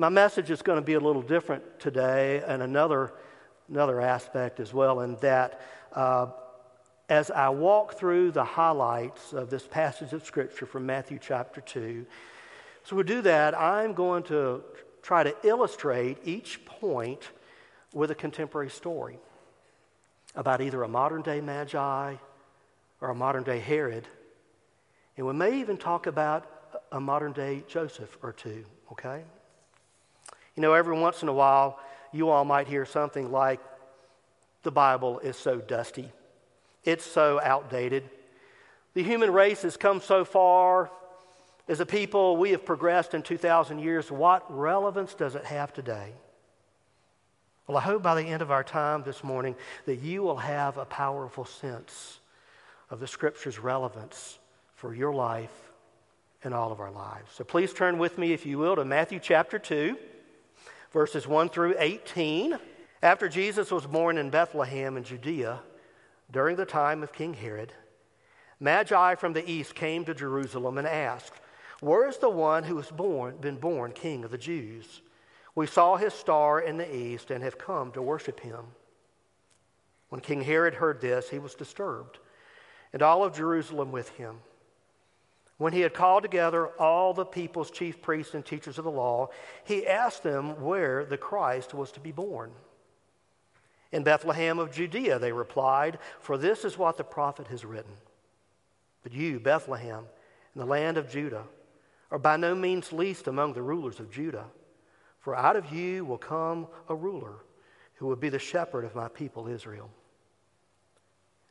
My message is going to be a little different today, and another, another aspect as well, in that uh, as I walk through the highlights of this passage of Scripture from Matthew chapter 2, so we do that, I'm going to try to illustrate each point with a contemporary story about either a modern day Magi or a modern day Herod. And we may even talk about a modern day Joseph or two, okay? You know, every once in a while, you all might hear something like, the Bible is so dusty, it's so outdated. The human race has come so far. As a people, we have progressed in 2,000 years. What relevance does it have today? Well, I hope by the end of our time this morning that you will have a powerful sense of the Scripture's relevance for your life and all of our lives. So please turn with me, if you will, to Matthew chapter 2, verses 1 through 18. After Jesus was born in Bethlehem in Judea during the time of King Herod, Magi from the east came to Jerusalem and asked, Where is the one who has born, been born king of the Jews? We saw his star in the east and have come to worship him. When King Herod heard this, he was disturbed, and all of Jerusalem with him. When he had called together all the people's chief priests and teachers of the law, he asked them where the Christ was to be born. In Bethlehem of Judea, they replied, for this is what the prophet has written. But you, Bethlehem, in the land of Judah, are by no means least among the rulers of Judah. For out of you will come a ruler who will be the shepherd of my people Israel.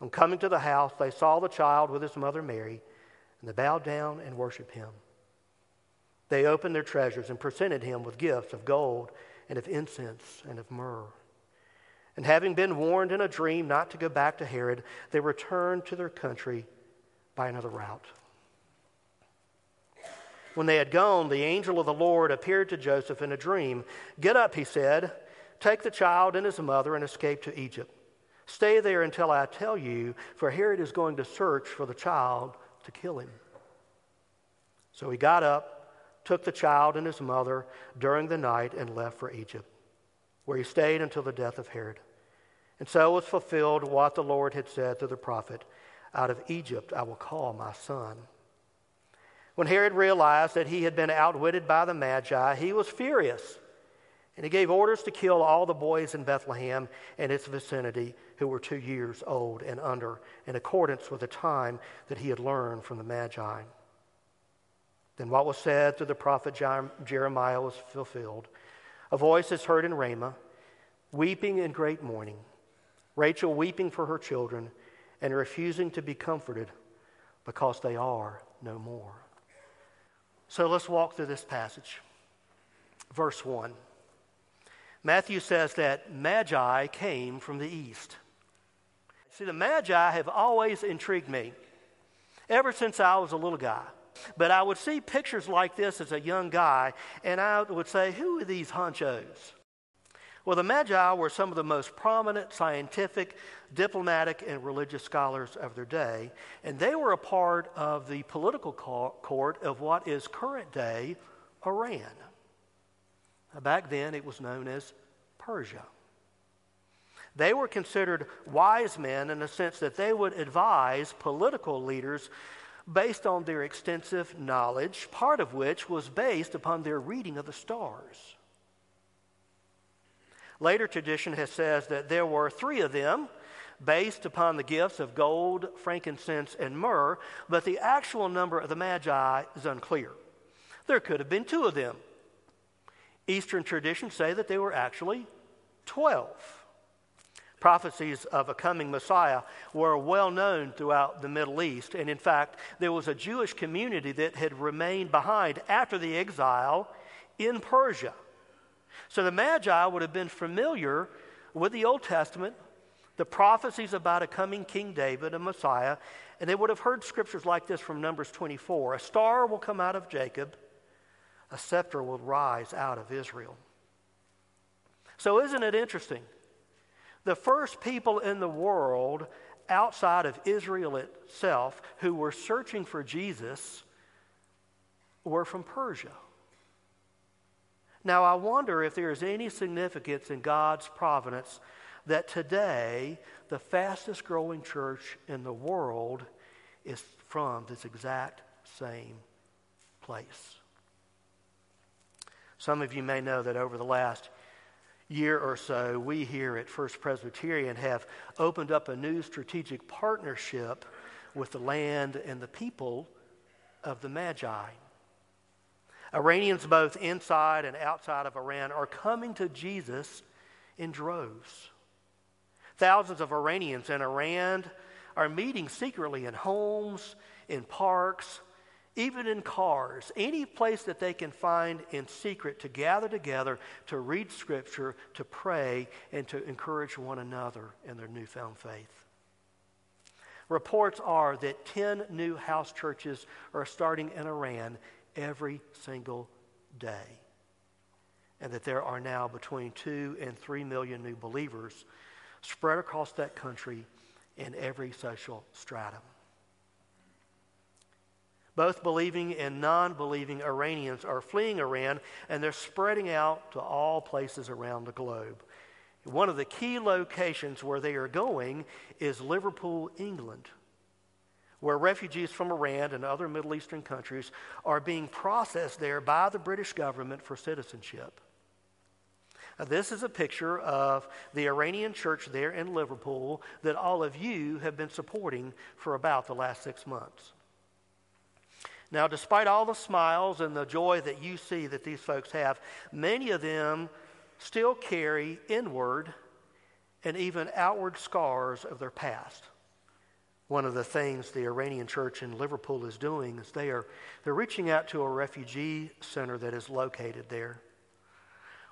On coming to the house, they saw the child with his mother Mary, and they bowed down and worshiped him. They opened their treasures and presented him with gifts of gold and of incense and of myrrh. And having been warned in a dream not to go back to Herod, they returned to their country by another route. When they had gone, the angel of the Lord appeared to Joseph in a dream. Get up, he said, take the child and his mother and escape to Egypt. Stay there until I tell you, for Herod is going to search for the child to kill him. So he got up, took the child and his mother during the night, and left for Egypt, where he stayed until the death of Herod. And so was fulfilled what the Lord had said through the prophet Out of Egypt I will call my son. When Herod realized that he had been outwitted by the Magi, he was furious. And he gave orders to kill all the boys in Bethlehem and its vicinity who were two years old and under, in accordance with the time that he had learned from the Magi. Then what was said through the prophet Jeremiah was fulfilled. A voice is heard in Ramah, weeping in great mourning, Rachel weeping for her children and refusing to be comforted because they are no more. So let's walk through this passage. Verse 1. Matthew says that Magi came from the east. See, the Magi have always intrigued me ever since I was a little guy. But I would see pictures like this as a young guy, and I would say, Who are these honchos? Well, the Magi were some of the most prominent scientific, diplomatic, and religious scholars of their day, and they were a part of the political court of what is current day Iran. Back then, it was known as Persia. They were considered wise men in the sense that they would advise political leaders based on their extensive knowledge, part of which was based upon their reading of the stars. Later tradition has says that there were three of them based upon the gifts of gold, frankincense, and myrrh, but the actual number of the Magi is unclear. There could have been two of them. Eastern traditions say that they were actually 12. Prophecies of a coming Messiah were well known throughout the Middle East, and in fact, there was a Jewish community that had remained behind after the exile in Persia. So the Magi would have been familiar with the Old Testament, the prophecies about a coming King David, a Messiah, and they would have heard scriptures like this from Numbers 24 A star will come out of Jacob, a scepter will rise out of Israel. So, isn't it interesting? The first people in the world outside of Israel itself who were searching for Jesus were from Persia. Now, I wonder if there is any significance in God's providence that today the fastest growing church in the world is from this exact same place. Some of you may know that over the last year or so, we here at First Presbyterian have opened up a new strategic partnership with the land and the people of the Magi. Iranians, both inside and outside of Iran, are coming to Jesus in droves. Thousands of Iranians in Iran are meeting secretly in homes, in parks, even in cars, any place that they can find in secret to gather together to read Scripture, to pray, and to encourage one another in their newfound faith. Reports are that 10 new house churches are starting in Iran every single day, and that there are now between 2 and 3 million new believers spread across that country in every social stratum. Both believing and non believing Iranians are fleeing Iran and they're spreading out to all places around the globe. One of the key locations where they are going is Liverpool, England, where refugees from Iran and other Middle Eastern countries are being processed there by the British government for citizenship. Now, this is a picture of the Iranian church there in Liverpool that all of you have been supporting for about the last six months. Now, despite all the smiles and the joy that you see that these folks have, many of them still carry inward and even outward scars of their past. One of the things the Iranian church in Liverpool is doing is they are they're reaching out to a refugee center that is located there.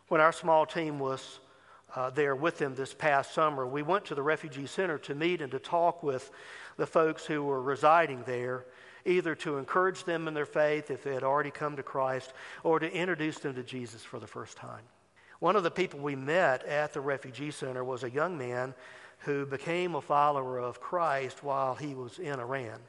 When our small team was uh, there with them this past summer, we went to the refugee center to meet and to talk with the folks who were residing there, either to encourage them in their faith if they had already come to Christ or to introduce them to Jesus for the first time. One of the people we met at the refugee center was a young man who became a follower of Christ while he was in Iran.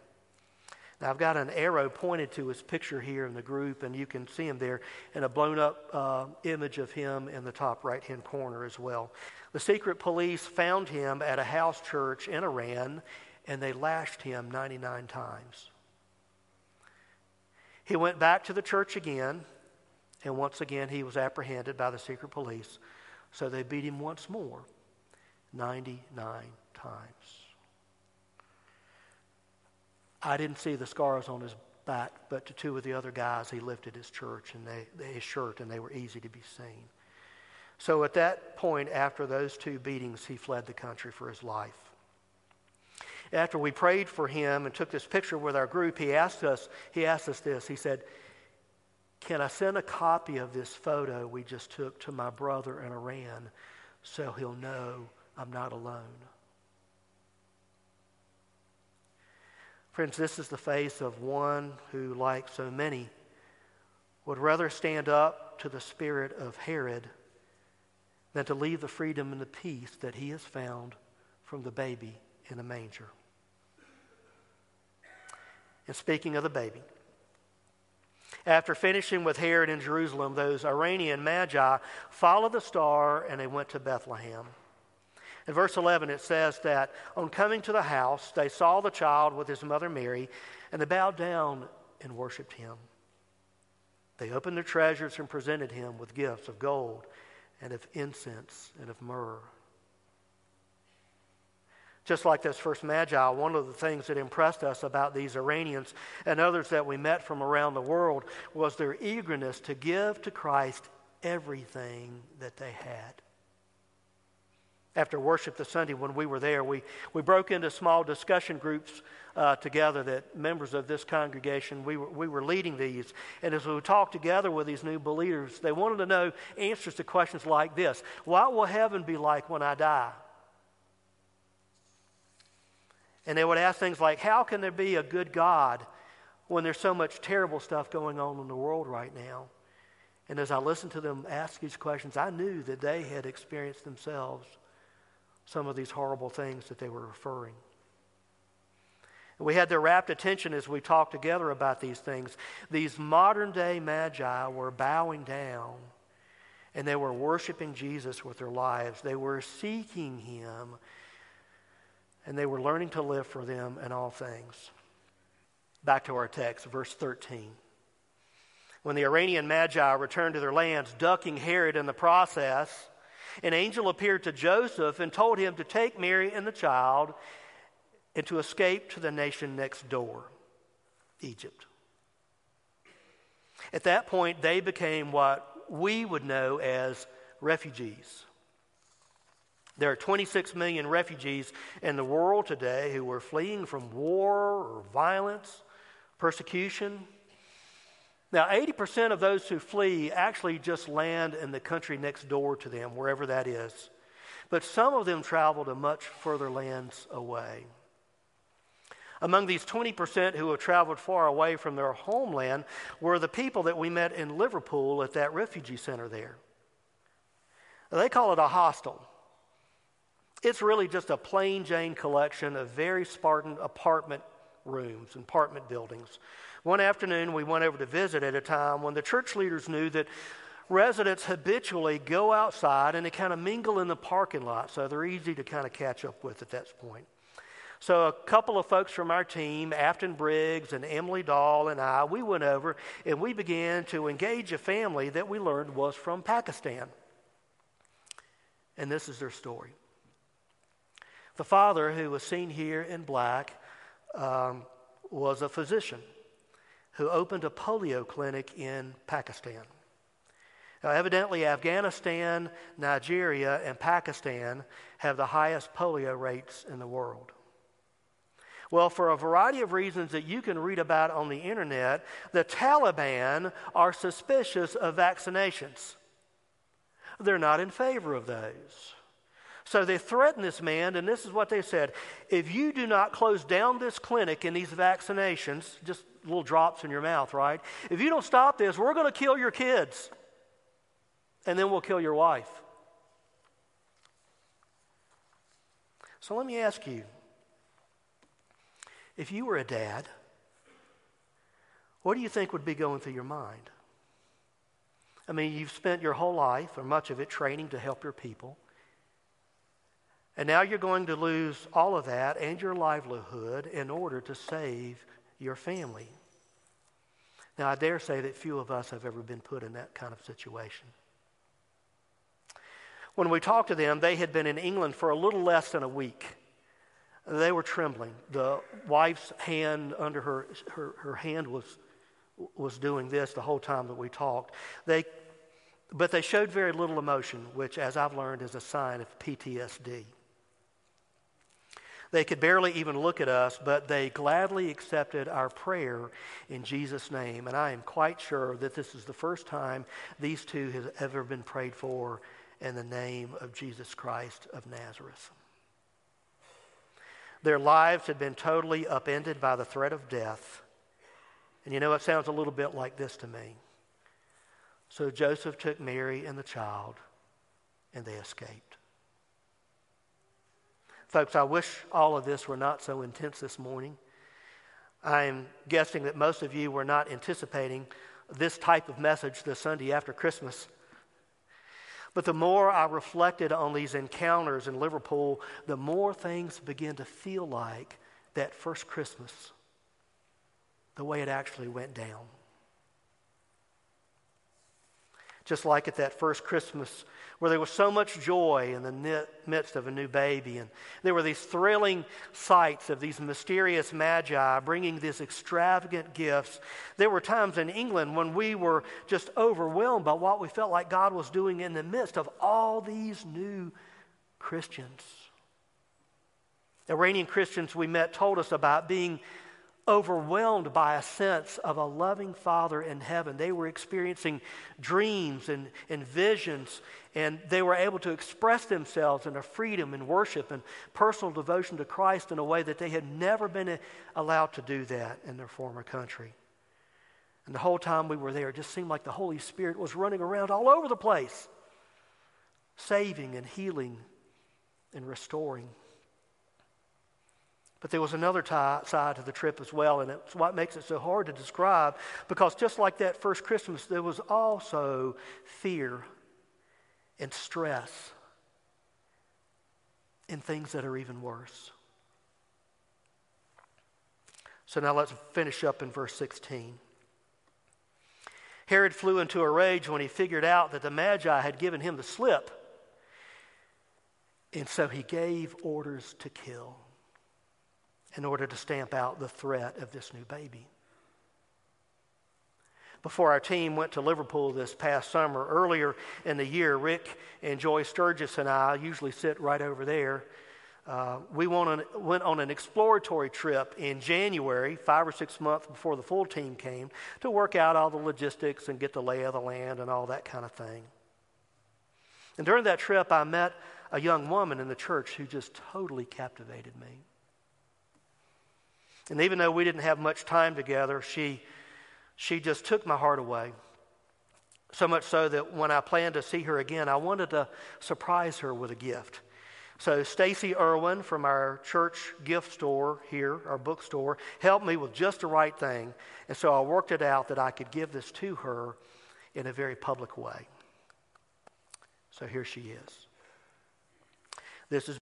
Now, I've got an arrow pointed to his picture here in the group, and you can see him there in a blown up uh, image of him in the top right hand corner as well. The secret police found him at a house church in Iran, and they lashed him 99 times. He went back to the church again, and once again he was apprehended by the secret police. So they beat him once more 99 times. I didn't see the scars on his back, but to two of the other guys, he lifted his church and they, his shirt, and they were easy to be seen. So at that point, after those two beatings, he fled the country for his life. After we prayed for him and took this picture with our group, he asked us, he asked us this. He said, Can I send a copy of this photo we just took to my brother in Iran so he'll know I'm not alone? Friends, this is the face of one who, like so many, would rather stand up to the spirit of Herod than to leave the freedom and the peace that he has found from the baby in a manger. And speaking of the baby, after finishing with Herod in Jerusalem, those Iranian magi followed the star and they went to Bethlehem. In verse 11, it says that on coming to the house, they saw the child with his mother Mary, and they bowed down and worshiped him. They opened their treasures and presented him with gifts of gold and of incense and of myrrh. Just like those first magi, one of the things that impressed us about these Iranians and others that we met from around the world was their eagerness to give to Christ everything that they had. after worship the Sunday when we were there, we, we broke into small discussion groups uh, together that members of this congregation, we were, we were leading these. And as we talked together with these new believers, they wanted to know answers to questions like this What will heaven be like when I die? And they would ask things like, How can there be a good God when there's so much terrible stuff going on in the world right now? And as I listened to them ask these questions, I knew that they had experienced themselves some of these horrible things that they were referring. We had their rapt attention as we talked together about these things. These modern day magi were bowing down and they were worshiping Jesus with their lives. They were seeking him and they were learning to live for them in all things. Back to our text, verse 13. When the Iranian magi returned to their lands, ducking Herod in the process, an angel appeared to Joseph and told him to take Mary and the child and to escape to the nation next door, Egypt. At that point, they became what we would know as refugees. There are 26 million refugees in the world today who are fleeing from war or violence, persecution. Now, 80% of those who flee actually just land in the country next door to them, wherever that is. But some of them travel to much further lands away. Among these 20% who have traveled far away from their homeland were the people that we met in Liverpool at that refugee center there. They call it a hostel. It's really just a plain Jane collection of very Spartan apartment rooms and apartment buildings. One afternoon, we went over to visit at a time when the church leaders knew that residents habitually go outside and they kind of mingle in the parking lot, so they're easy to kind of catch up with at that point. So, a couple of folks from our team, Afton Briggs and Emily Dahl and I, we went over and we began to engage a family that we learned was from Pakistan. And this is their story. The father, who was seen here in black, um, was a physician who opened a polio clinic in Pakistan. Now, evidently, Afghanistan, Nigeria, and Pakistan have the highest polio rates in the world. Well, for a variety of reasons that you can read about on the internet, the Taliban are suspicious of vaccinations. They're not in favor of those. So they threatened this man, and this is what they said If you do not close down this clinic and these vaccinations, just little drops in your mouth, right? If you don't stop this, we're going to kill your kids, and then we'll kill your wife. So let me ask you if you were a dad, what do you think would be going through your mind? I mean, you've spent your whole life, or much of it, training to help your people. And now you're going to lose all of that and your livelihood in order to save your family. Now, I dare say that few of us have ever been put in that kind of situation. When we talked to them, they had been in England for a little less than a week. They were trembling. The wife's hand under her, her, her hand was, was doing this the whole time that we talked. They, but they showed very little emotion, which, as I've learned, is a sign of PTSD. They could barely even look at us, but they gladly accepted our prayer in Jesus' name. And I am quite sure that this is the first time these two have ever been prayed for in the name of Jesus Christ of Nazareth. Their lives had been totally upended by the threat of death. And you know, it sounds a little bit like this to me. So Joseph took Mary and the child, and they escaped. Folks, I wish all of this were not so intense this morning. I am guessing that most of you were not anticipating this type of message the Sunday after Christmas. But the more I reflected on these encounters in Liverpool, the more things began to feel like that first Christmas, the way it actually went down. Just like at that first Christmas where there was so much joy in the midst of a new baby. And there were these thrilling sights of these mysterious magi bringing these extravagant gifts. There were times in England when we were just overwhelmed by what we felt like God was doing in the midst of all these new Christians. Iranian Christians we met told us about being overwhelmed by a sense of a loving Father in heaven. They were experiencing dreams and, and visions, and they were able to express themselves in a freedom and worship and personal devotion to Christ in a way that they had never been allowed to do that in their former country. And the whole time we were there, it just seemed like the Holy Spirit was running around all over the place, saving and healing and restoring. But there was another side to the trip as well, and it's what makes it so hard to describe because just like that first Christmas, there was also fear and stress and things that are even worse. So now let's finish up in verse 16. Herod flew into a rage when he figured out that the Magi had given him the slip. And so he gave orders to kill in order to stamp out the threat of this new baby. Before our team went to Liverpool this past summer, earlier in the year, Rick and Joy Sturgis and I usually sit right over there. Uh, we went on, went on an exploratory trip in January, five or six months before the full team came, to work out all the logistics and get the lay of the land and all that kind of thing. And during that trip, I met a young woman in the church who just totally captivated me. And even though we didn't have much time together, she, she just took my heart away. So much so that when I planned to see her again, I wanted to surprise her with a gift. So Stacy Irwin from our church gift store here, our bookstore, helped me with just the right thing. And so I worked it out that I could give this to her in a very public way. So here she is. This is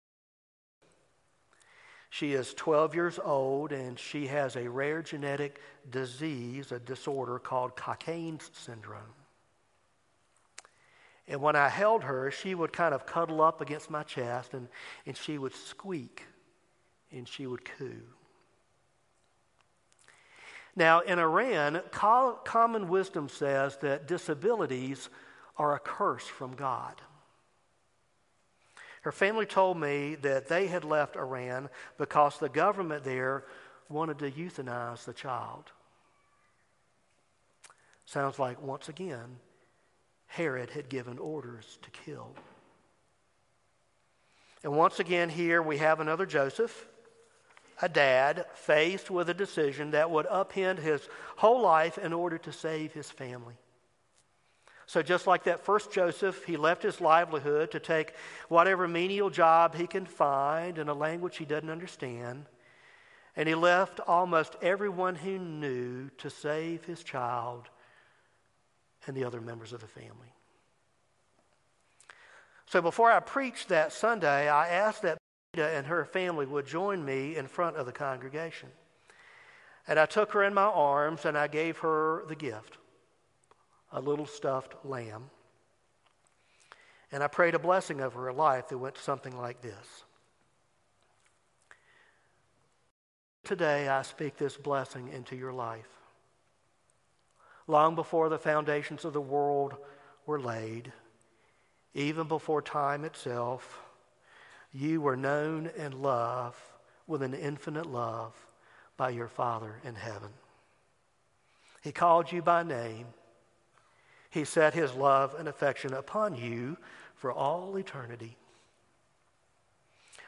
she is 12 years old and she has a rare genetic disease, a disorder called Cockayne's syndrome. And when I held her, she would kind of cuddle up against my chest and, and she would squeak and she would coo. Now, in Iran, common wisdom says that disabilities are a curse from God. Her family told me that they had left Iran because the government there wanted to euthanize the child. Sounds like, once again, Herod had given orders to kill. And once again, here we have another Joseph, a dad, faced with a decision that would upend his whole life in order to save his family. So, just like that first Joseph, he left his livelihood to take whatever menial job he can find in a language he doesn't understand. And he left almost everyone he knew to save his child and the other members of the family. So, before I preached that Sunday, I asked that Beta and her family would join me in front of the congregation. And I took her in my arms and I gave her the gift a little stuffed lamb. And I prayed a blessing over her life that went something like this Today I speak this blessing into your life. Long before the foundations of the world were laid, even before time itself, you were known and loved with an infinite love by your Father in heaven. He called you by name he set his love and affection upon you for all eternity.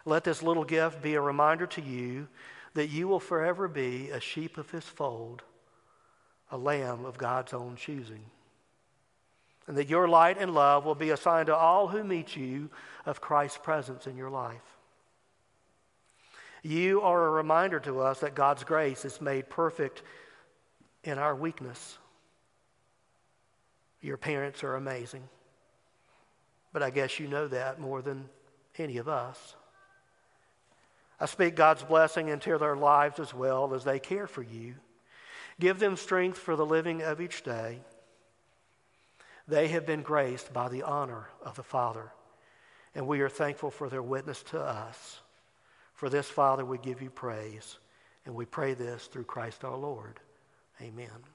Let this little gift be a reminder to you that you will forever be a sheep of his fold, a lamb of God's own choosing. And that your light and love will be a sign to all who meet you of Christ's presence in your life. You are a reminder to us that God's grace is made perfect in our weakness. Your parents are amazing. But I guess you know that more than any of us. I speak God's blessing into their lives as well as they care for you. Give them strength for the living of each day. They have been graced by the honor of the Father, and we are thankful for their witness to us. For this, Father, we give you praise, and we pray this through Christ our Lord. Amen.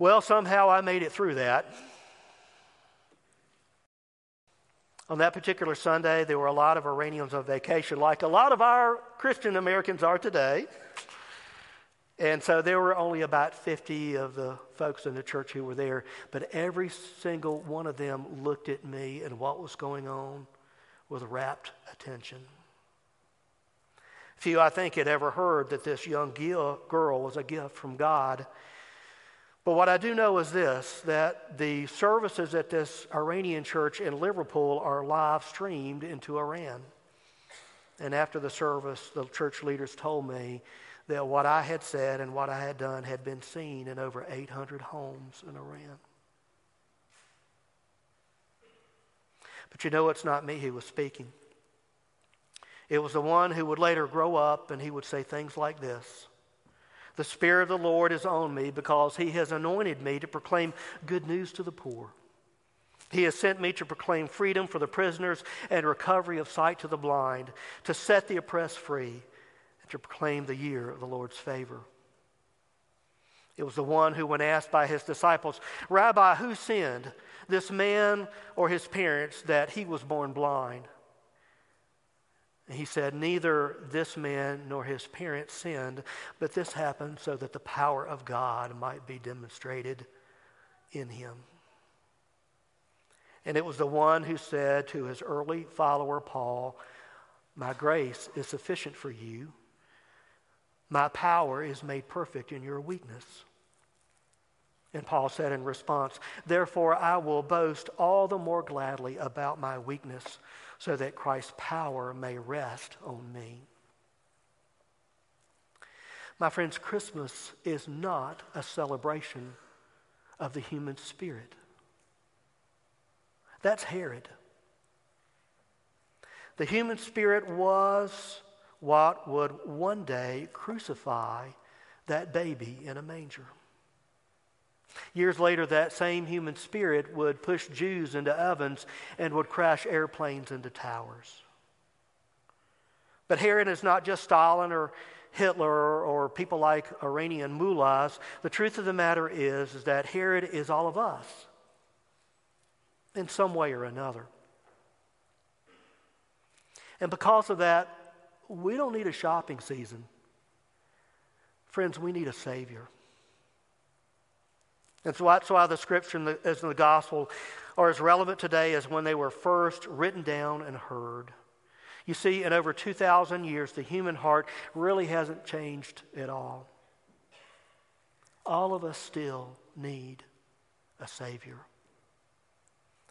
Well, somehow I made it through that. On that particular Sunday, there were a lot of Iranians on vacation, like a lot of our Christian Americans are today. And so there were only about 50 of the folks in the church who were there, but every single one of them looked at me and what was going on with rapt attention. Few, I think, had ever heard that this young girl was a gift from God. But what I do know is this that the services at this Iranian church in Liverpool are live streamed into Iran. And after the service, the church leaders told me that what I had said and what I had done had been seen in over 800 homes in Iran. But you know, it's not me who was speaking. It was the one who would later grow up and he would say things like this The Spirit of the Lord is on me because he has anointed me to proclaim good news to the poor. He has sent me to proclaim freedom for the prisoners and recovery of sight to the blind, to set the oppressed free and to proclaim the year of the Lord's favor. It was the one who, when asked by his disciples, Rabbi, who sinned, this man or his parents, that he was born blind? He said, Neither this man nor his parents sinned, but this happened so that the power of God might be demonstrated in him. And it was the one who said to his early follower, Paul, My grace is sufficient for you my power is made perfect in your weakness. And Paul said in response, Therefore I will boast all the more gladly about my weakness, so that Christ's power may rest on me. My friends, Christmas is not a celebration of the human spirit. That's Herod. The human spirit was what would one day crucify that baby in a manger. Years later, that same human spirit would push Jews into ovens and would crash airplanes into towers. But Herod is not just Stalin or Hitler or people like Iranian mullahs. The truth of the matter is, is that Herod is all of us in some way or another. And because of that, we don't need a shopping season. Friends, we need a Savior. And so that's why the scripture as in the gospel are as relevant today as when they were first written down and heard. You see, in over 2,000 years, the human heart really hasn't changed at all. All of us still need a Savior.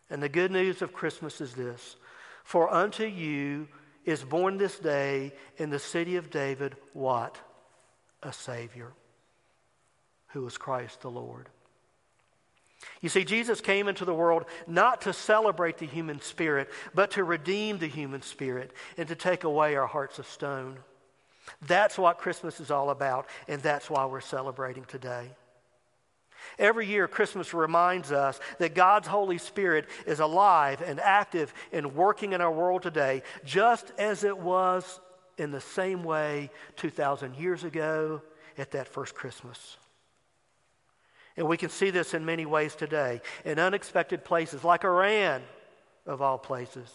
And the good news of Christmas is this For unto you is born this day in the city of David what? A Savior, who is Christ the Lord. You see, Jesus came into the world not to celebrate the human spirit, but to redeem the human spirit and to take away our hearts of stone. That's what Christmas is all about, and that's why we're celebrating today. Every year, Christmas reminds us that God's Holy Spirit is alive and active and working in our world today, just as it was in the same way 2,000 years ago at that first Christmas. And we can see this in many ways today, in unexpected places, like Iran, of all places.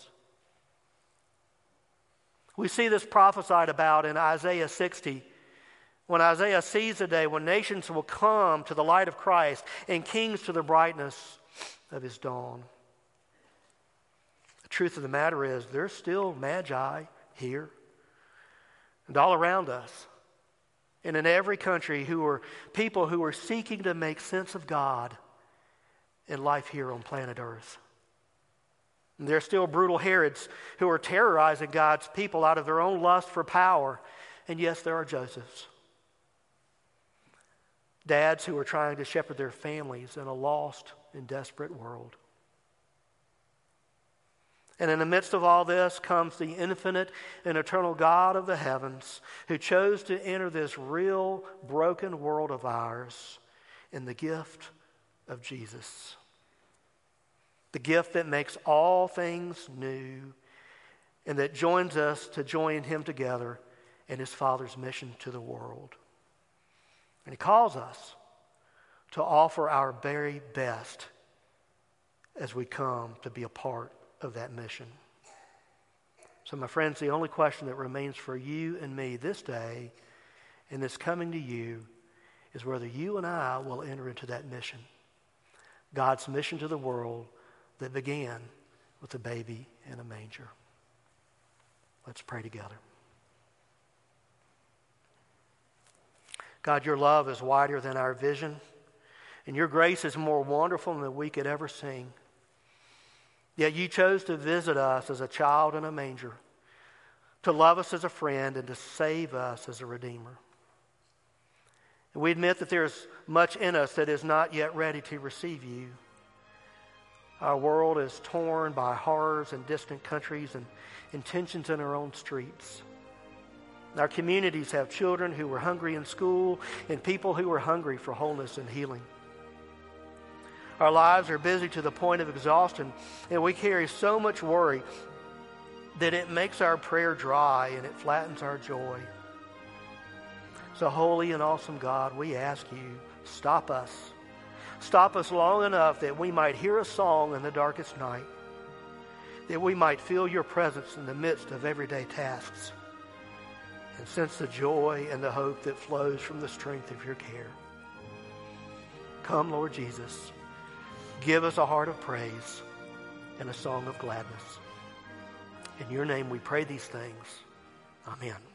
We see this prophesied about in Isaiah 60 when Isaiah sees a day when nations will come to the light of Christ and kings to the brightness of his dawn. The truth of the matter is, there's still magi here and all around us. And in every country, who are people who are seeking to make sense of God and life here on planet Earth. And there are still brutal Herods who are terrorizing God's people out of their own lust for power. And yes, there are Josephs dads who are trying to shepherd their families in a lost and desperate world. And in the midst of all this comes the infinite and eternal God of the heavens who chose to enter this real broken world of ours in the gift of Jesus. The gift that makes all things new and that joins us to join Him together in His Father's mission to the world. And He calls us to offer our very best as we come to be a part of that mission. So, my friends, the only question that remains for you and me this day and this coming to you is whether you and I will enter into that mission. God's mission to the world that began with a baby in a manger. Let's pray together. God, your love is wider than our vision, and your grace is more wonderful than we could ever sing. Yet you chose to visit us as a child in a manger, to love us as a friend, and to save us as a redeemer. And we admit that there is much in us that is not yet ready to receive you. Our world is torn by horrors in distant countries and intentions in our own streets. Our communities have children who are hungry in school and people who are hungry for wholeness and healing. Our lives are busy to the point of exhaustion, and we carry so much worry that it makes our prayer dry and it flattens our joy. So, holy and awesome God, we ask you, stop us. Stop us long enough that we might hear a song in the darkest night, that we might feel your presence in the midst of everyday tasks, and sense the joy and the hope that flows from the strength of your care. Come, Lord Jesus, give us a heart of praise and a song of gladness. In your name we pray these things. Amen.